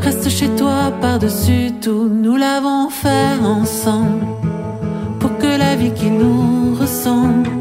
reste chez toi par-dessus tout, nous l'avons fait ensemble pour que la vie qui nous ressemble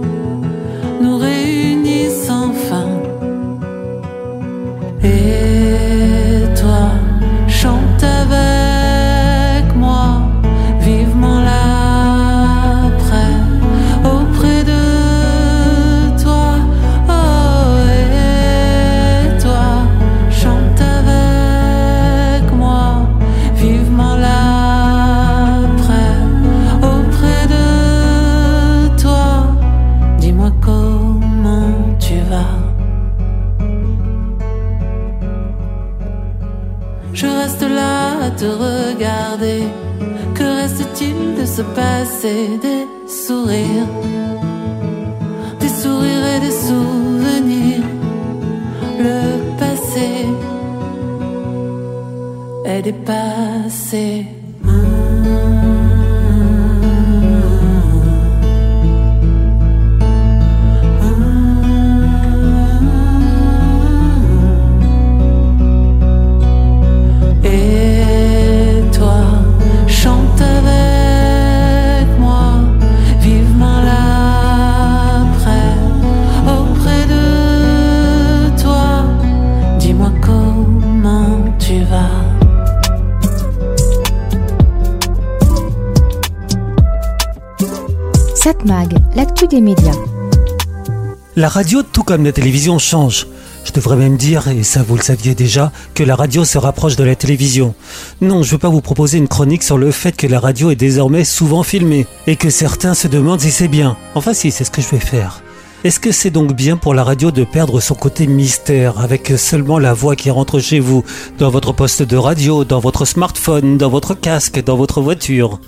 La radio, tout comme la télévision, change. Je devrais même dire, et ça vous le saviez déjà, que la radio se rapproche de la télévision. Non, je veux pas vous proposer une chronique sur le fait que la radio est désormais souvent filmée, et que certains se demandent si c'est bien. Enfin si, c'est ce que je vais faire. Est-ce que c'est donc bien pour la radio de perdre son côté mystère avec seulement la voix qui rentre chez vous, dans votre poste de radio, dans votre smartphone, dans votre casque, dans votre voiture?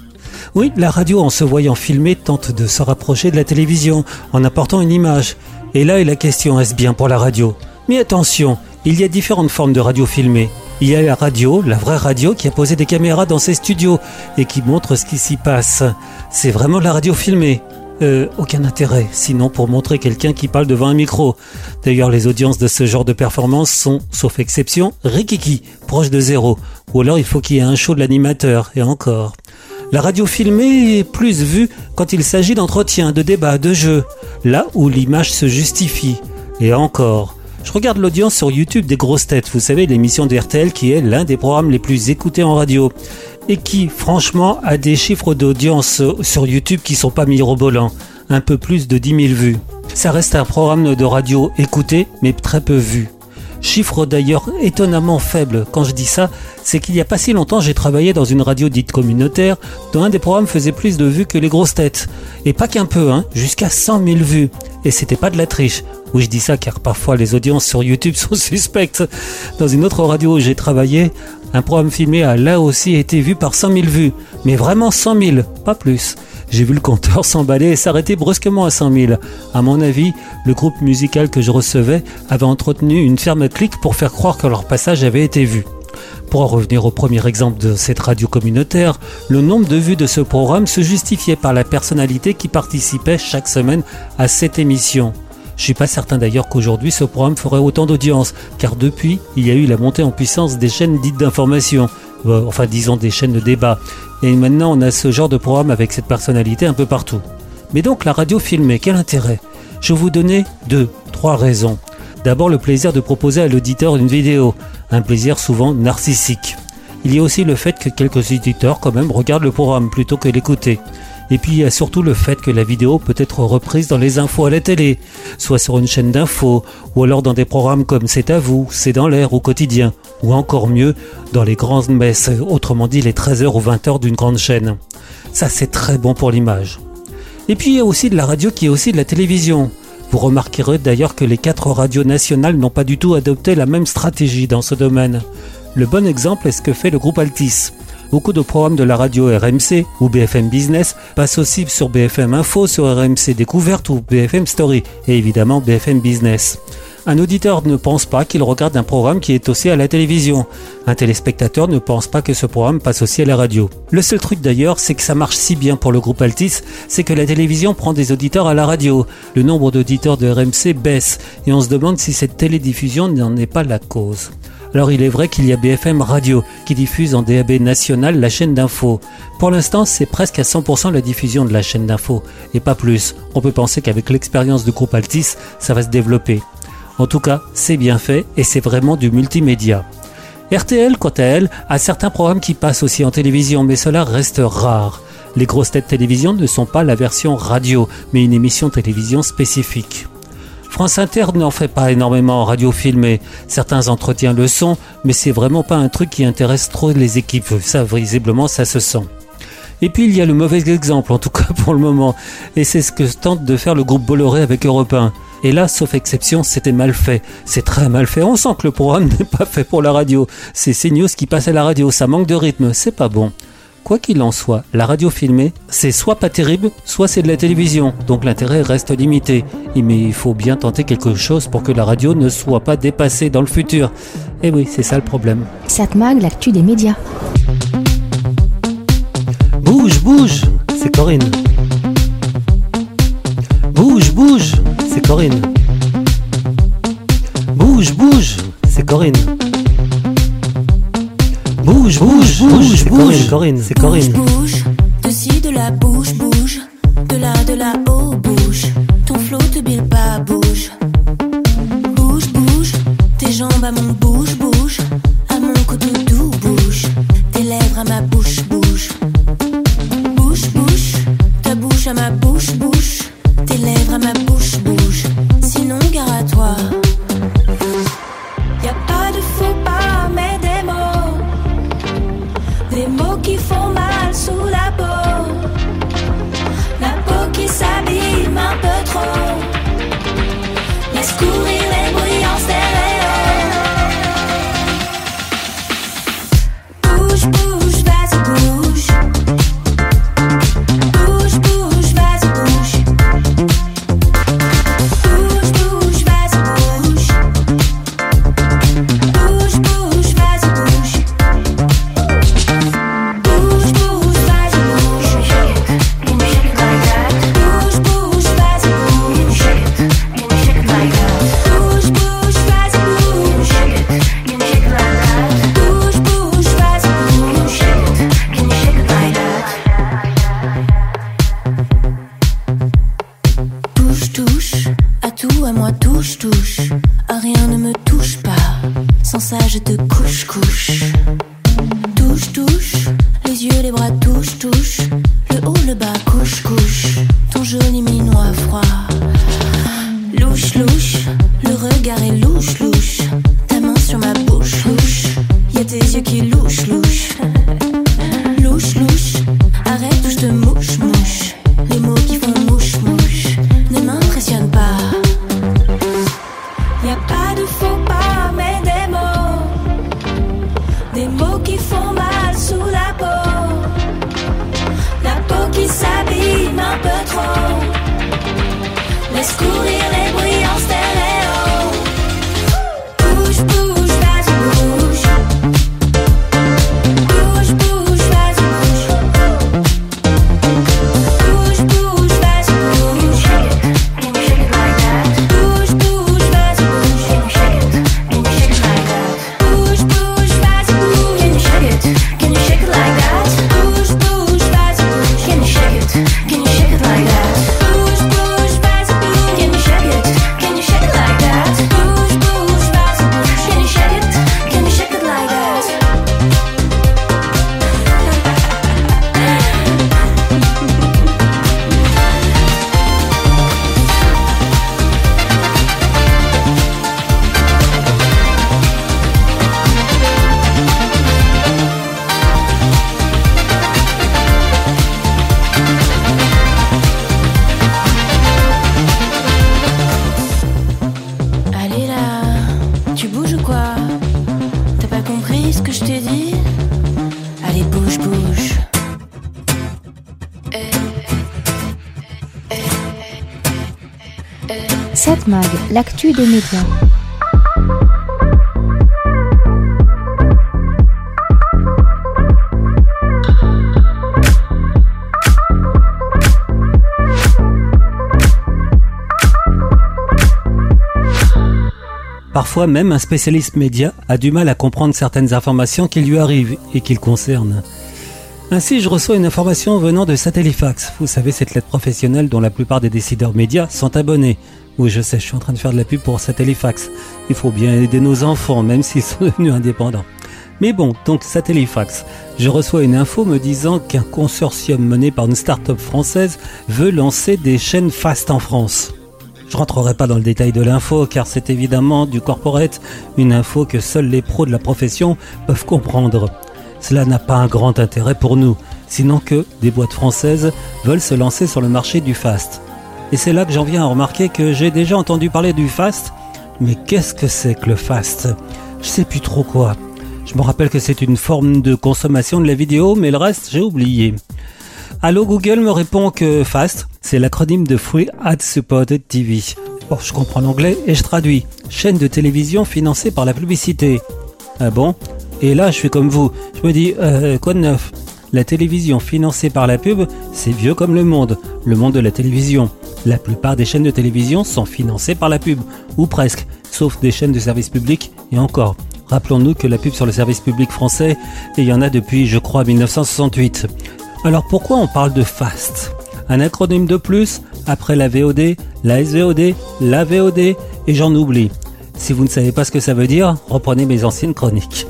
Oui, la radio, en se voyant filmer, tente de se rapprocher de la télévision, en apportant une image. Et là est la question, est-ce bien pour la radio? Mais attention, il y a différentes formes de radio filmée. Il y a la radio, la vraie radio, qui a posé des caméras dans ses studios et qui montre ce qui s'y passe. C'est vraiment la radio filmée. Euh, aucun intérêt, sinon pour montrer quelqu'un qui parle devant un micro. D'ailleurs, les audiences de ce genre de performance sont, sauf exception, rikiki, proche de zéro. Ou alors il faut qu'il y ait un show de l'animateur, et encore. La radio filmée est plus vue quand il s'agit d'entretien, de débats, de jeux, là où l'image se justifie. Et encore. Je regarde l'audience sur YouTube des grosses têtes, vous savez, l'émission de qui est l'un des programmes les plus écoutés en radio. Et qui, franchement, a des chiffres d'audience sur YouTube qui sont pas mirobolants. Un peu plus de 10 000 vues. Ça reste un programme de radio écouté, mais très peu vu. Chiffre d'ailleurs étonnamment faible. Quand je dis ça, c'est qu'il n'y a pas si longtemps, j'ai travaillé dans une radio dite communautaire, dont un des programmes faisait plus de vues que les grosses têtes. Et pas qu'un peu, hein, jusqu'à 100 000 vues. Et c'était pas de la triche. Oui, je dis ça car parfois les audiences sur YouTube sont suspectes. Dans une autre radio où j'ai travaillé, un programme filmé a là aussi été vu par 100 000 vues. Mais vraiment 100 000, pas plus. J'ai vu le compteur s'emballer et s'arrêter brusquement à 100 000. À mon avis, le groupe musical que je recevais avait entretenu une ferme clique pour faire croire que leur passage avait été vu. Pour en revenir au premier exemple de cette radio communautaire, le nombre de vues de ce programme se justifiait par la personnalité qui participait chaque semaine à cette émission. Je suis pas certain d'ailleurs qu'aujourd'hui ce programme ferait autant d'audience, car depuis, il y a eu la montée en puissance des chaînes dites d'information, euh, enfin disons des chaînes de débat, et maintenant on a ce genre de programme avec cette personnalité un peu partout. Mais donc la radio filmée, quel intérêt? Je vais vous donner deux, trois raisons. D'abord le plaisir de proposer à l'auditeur une vidéo, un plaisir souvent narcissique. Il y a aussi le fait que quelques auditeurs quand même regardent le programme plutôt que l'écouter. Et puis il y a surtout le fait que la vidéo peut être reprise dans les infos à la télé, soit sur une chaîne d'infos, ou alors dans des programmes comme C'est à vous, C'est dans l'air ou Quotidien, ou encore mieux, dans les grandes messes, autrement dit les 13h ou 20h d'une grande chaîne. Ça c'est très bon pour l'image. Et puis il y a aussi de la radio qui est aussi de la télévision. Vous remarquerez d'ailleurs que les quatre radios nationales n'ont pas du tout adopté la même stratégie dans ce domaine. Le bon exemple est ce que fait le groupe Altis. Beaucoup de programmes de la radio RMC ou BFM Business passent aussi sur BFM Info, sur RMC Découverte ou BFM Story et évidemment BFM Business. Un auditeur ne pense pas qu'il regarde un programme qui est aussi à la télévision. Un téléspectateur ne pense pas que ce programme passe aussi à la radio. Le seul truc d'ailleurs, c'est que ça marche si bien pour le groupe Altis, c'est que la télévision prend des auditeurs à la radio. Le nombre d'auditeurs de RMC baisse et on se demande si cette télédiffusion n'en est pas la cause. Alors il est vrai qu'il y a BFM Radio qui diffuse en DAB national la chaîne d'info. Pour l'instant, c'est presque à 100% la diffusion de la chaîne d'info et pas plus. On peut penser qu'avec l'expérience du groupe Altis, ça va se développer. En tout cas, c'est bien fait et c'est vraiment du multimédia. RTL, quant à elle, a certains programmes qui passent aussi en télévision, mais cela reste rare. Les grosses têtes télévision ne sont pas la version radio, mais une émission télévision spécifique. France Inter n'en fait pas énormément en radio filmée. Certains entretiens le sont, mais c'est vraiment pas un truc qui intéresse trop les équipes. Ça, visiblement, ça se sent. Et puis il y a le mauvais exemple, en tout cas pour le moment, et c'est ce que tente de faire le groupe Bolloré avec Europe 1. Et là, sauf exception, c'était mal fait. C'est très mal fait. On sent que le programme n'est pas fait pour la radio. C'est CNews qui passe à la radio. Ça manque de rythme. C'est pas bon. Quoi qu'il en soit, la radio filmée, c'est soit pas terrible, soit c'est de la télévision, donc l'intérêt reste limité. Mais il faut bien tenter quelque chose pour que la radio ne soit pas dépassée dans le futur. Et oui, c'est ça le problème. Satmag, l'actu des médias. Bouge, bouge, c'est Corinne. Bouge, bouge, c'est Corinne. Bouge, bouge, c'est Corinne. Bouge, bouge, bouge, bouge, Corinne, c'est Corinne. Bouge, de ci, de là, bouge, bouge. De là, de là, oh, bouge. Ton flot te bille pas, bouge. Bouge, bouge. Tes jambes à mon bouge, bouge. L'actu des médias. Parfois même un spécialiste média a du mal à comprendre certaines informations qui lui arrivent et qui le concernent. Ainsi, je reçois une information venant de Satellifax. Vous savez, cette lettre professionnelle dont la plupart des décideurs médias sont abonnés. Oui, je sais, je suis en train de faire de la pub pour Satellifax. Il faut bien aider nos enfants, même s'ils sont devenus indépendants. Mais bon, donc Satellifax. Je reçois une info me disant qu'un consortium mené par une start-up française veut lancer des chaînes fast en France. Je rentrerai pas dans le détail de l'info car c'est évidemment du corporate, une info que seuls les pros de la profession peuvent comprendre. Cela n'a pas un grand intérêt pour nous, sinon que des boîtes françaises veulent se lancer sur le marché du fast. Et c'est là que j'en viens à remarquer que j'ai déjà entendu parler du fast, mais qu'est-ce que c'est que le fast? Je sais plus trop quoi. Je me rappelle que c'est une forme de consommation de la vidéo, mais le reste j'ai oublié. Allô Google me répond que FAST, c'est l'acronyme de Free Ad Supported TV. Bon, je comprends l'anglais et je traduis. Chaîne de télévision financée par la publicité. Ah bon? Et là, je suis comme vous. Je me dis, euh, quoi de neuf La télévision financée par la pub, c'est vieux comme le monde. Le monde de la télévision. La plupart des chaînes de télévision sont financées par la pub. Ou presque. Sauf des chaînes de service public et encore. Rappelons-nous que la pub sur le service public français, il y en a depuis, je crois, 1968. Alors pourquoi on parle de FAST? Un acronyme de plus après la VOD, la SVOD, la VOD et j'en oublie. Si vous ne savez pas ce que ça veut dire, reprenez mes anciennes chroniques.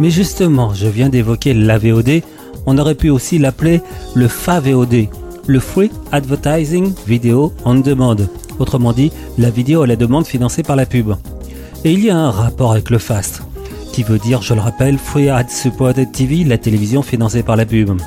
Mais justement, je viens d'évoquer la VOD, on aurait pu aussi l'appeler le FAVOD, le Free Advertising Video on Demand. Autrement dit, la vidéo à la demande financée par la pub. Et il y a un rapport avec le FAST, qui veut dire, je le rappelle, Free Ad Supported TV, la télévision financée par la pub.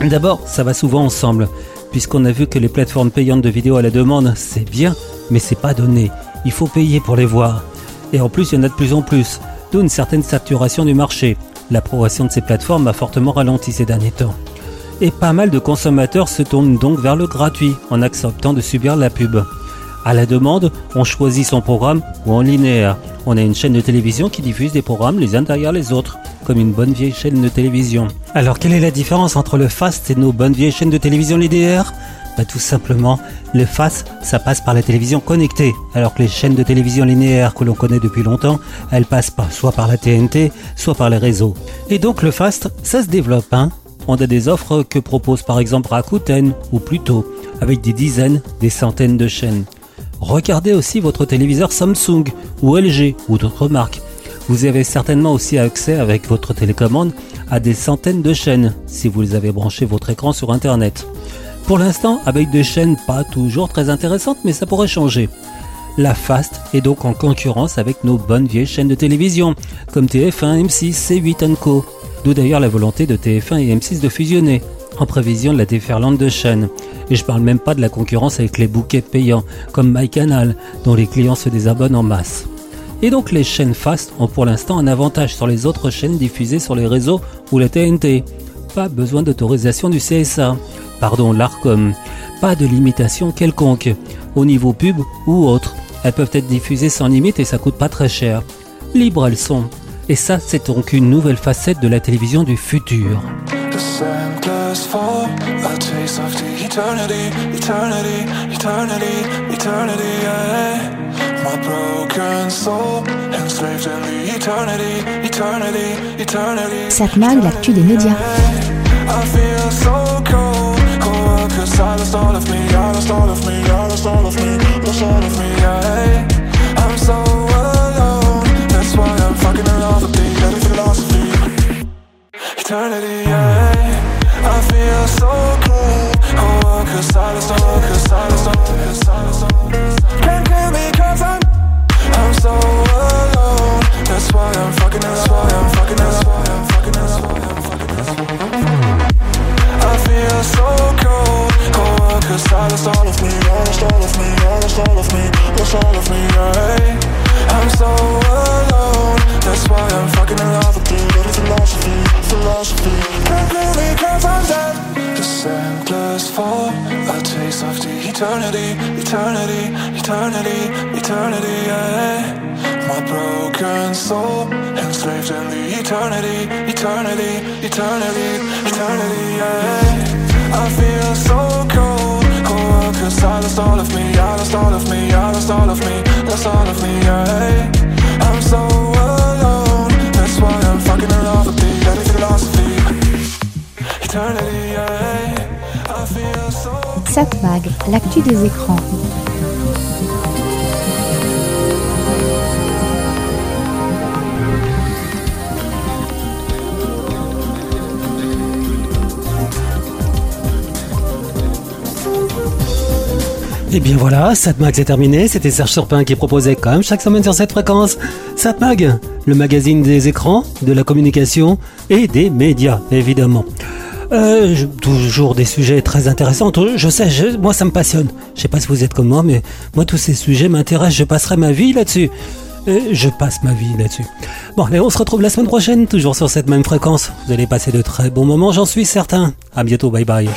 D'abord, ça va souvent ensemble, puisqu'on a vu que les plateformes payantes de vidéos à la demande, c'est bien, mais c'est pas donné. Il faut payer pour les voir. Et en plus, il y en a de plus en plus, d'où une certaine saturation du marché. La progression de ces plateformes a fortement ralenti ces derniers temps. Et pas mal de consommateurs se tournent donc vers le gratuit en acceptant de subir la pub. À la demande, on choisit son programme ou en linéaire. On a une chaîne de télévision qui diffuse des programmes les uns derrière les autres, comme une bonne vieille chaîne de télévision. Alors quelle est la différence entre le fast et nos bonnes vieilles chaînes de télévision linéaire bah, Tout simplement, le fast, ça passe par la télévision connectée, alors que les chaînes de télévision linéaire que l'on connaît depuis longtemps, elles passent pas soit par la TNT, soit par les réseaux. Et donc le fast, ça se développe, hein on a des offres que propose par exemple Rakuten ou Pluto, avec des dizaines, des centaines de chaînes. Regardez aussi votre téléviseur Samsung ou LG ou d'autres marques. Vous avez certainement aussi accès avec votre télécommande à des centaines de chaînes si vous avez branché votre écran sur Internet. Pour l'instant, avec des chaînes pas toujours très intéressantes, mais ça pourrait changer. La Fast est donc en concurrence avec nos bonnes vieilles chaînes de télévision, comme TF1, M6, C8 Co. D'où d'ailleurs la volonté de TF1 et M6 de fusionner, en prévision de la déferlante de chaînes. Et je parle même pas de la concurrence avec les bouquets payants, comme MyCanal, dont les clients se désabonnent en masse. Et donc les chaînes Fast ont pour l'instant un avantage sur les autres chaînes diffusées sur les réseaux ou la TNT. Pas besoin d'autorisation du CSA, pardon l'ARCOM, pas de limitation quelconque, au niveau pub ou autre. Elles peuvent être diffusées sans limite et ça coûte pas très cher. Libres elles sont. Et ça, c'est donc une nouvelle facette de la télévision du futur. Cette mag, l'actu des médias. Eternity, yeah. I feel so cold. Oh, cause silence, oh, cause silence, oh, cause silence, oh. Can't kill me cause I'm, I'm so alone. That's why I'm fucking, that's why I'm fucking, that's why I'm fucking, that's why I'm fucking, that's why I'm fucking. I feel so cold. Cause I lost all of me, lost all of me, lost all of me, lost all of me, right? I'm so alone, that's why I'm fucking in love with you Little philosophy, philosophy Can't blame me cause I'm endless fall, a taste of the eternity, eternity, eternity, eternity, yeah my broken soul enslaved in the eternity, eternity, eternity, eternity. Yeah. I feel so cold. Cause I lost all of me, I lost all of me, I lost all of me, lost all of me, yeah. I'm so alone, that's why I'm fucking in love with the dirty philosophy. Eternity, yeah. I feel so Satmag, l'actu des écrans. Et bien voilà, Satmag c'est terminé. C'était Serge Surpin qui proposait comme chaque semaine sur cette fréquence Satmag, le magazine des écrans, de la communication et des médias, évidemment. Euh, toujours des sujets très intéressants. Je sais, moi ça me passionne. Je sais pas si vous êtes comme moi, mais moi tous ces sujets m'intéressent. Je passerai ma vie là-dessus. Euh, je passe ma vie là-dessus. Bon, allez, on se retrouve la semaine prochaine, toujours sur cette même fréquence. Vous allez passer de très bons moments, j'en suis certain. À bientôt, bye bye.